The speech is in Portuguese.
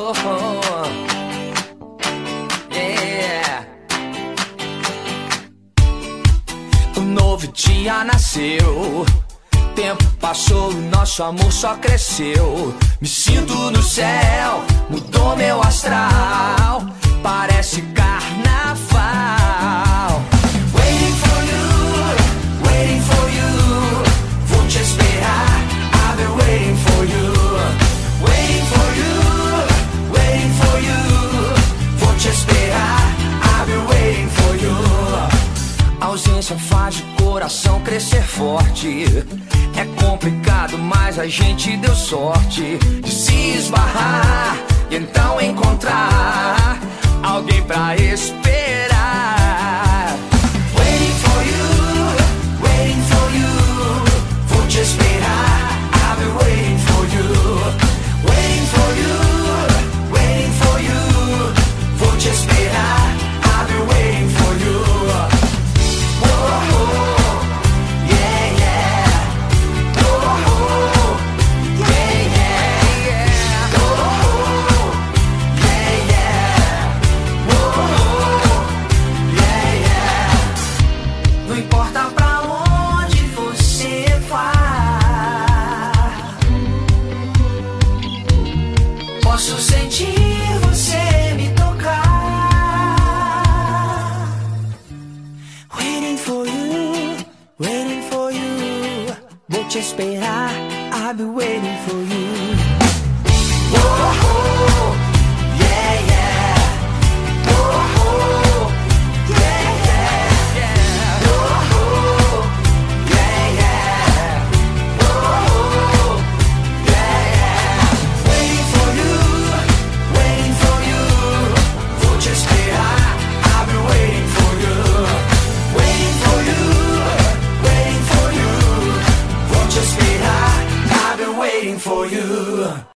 Oh, yeah. Um novo dia nasceu. Tempo passou, nosso amor só cresceu. Me sinto no céu, mudou meu astral. ausência faz o coração crescer forte. É complicado, mas a gente deu sorte de se esbarrar Won't you spare? I'll be waiting for you. for you.